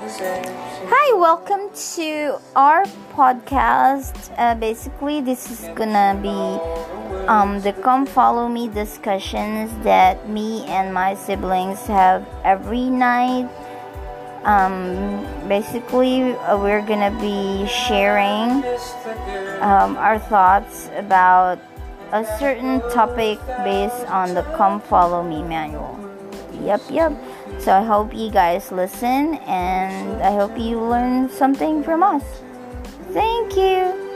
Hi, welcome to our podcast. Uh, basically, this is gonna be um, the come follow me discussions that me and my siblings have every night. Um, basically, uh, we're gonna be sharing um, our thoughts about a certain topic based on the come follow me manual. Yep, yep. So I hope you guys listen and I hope you learn something from us. Thank you.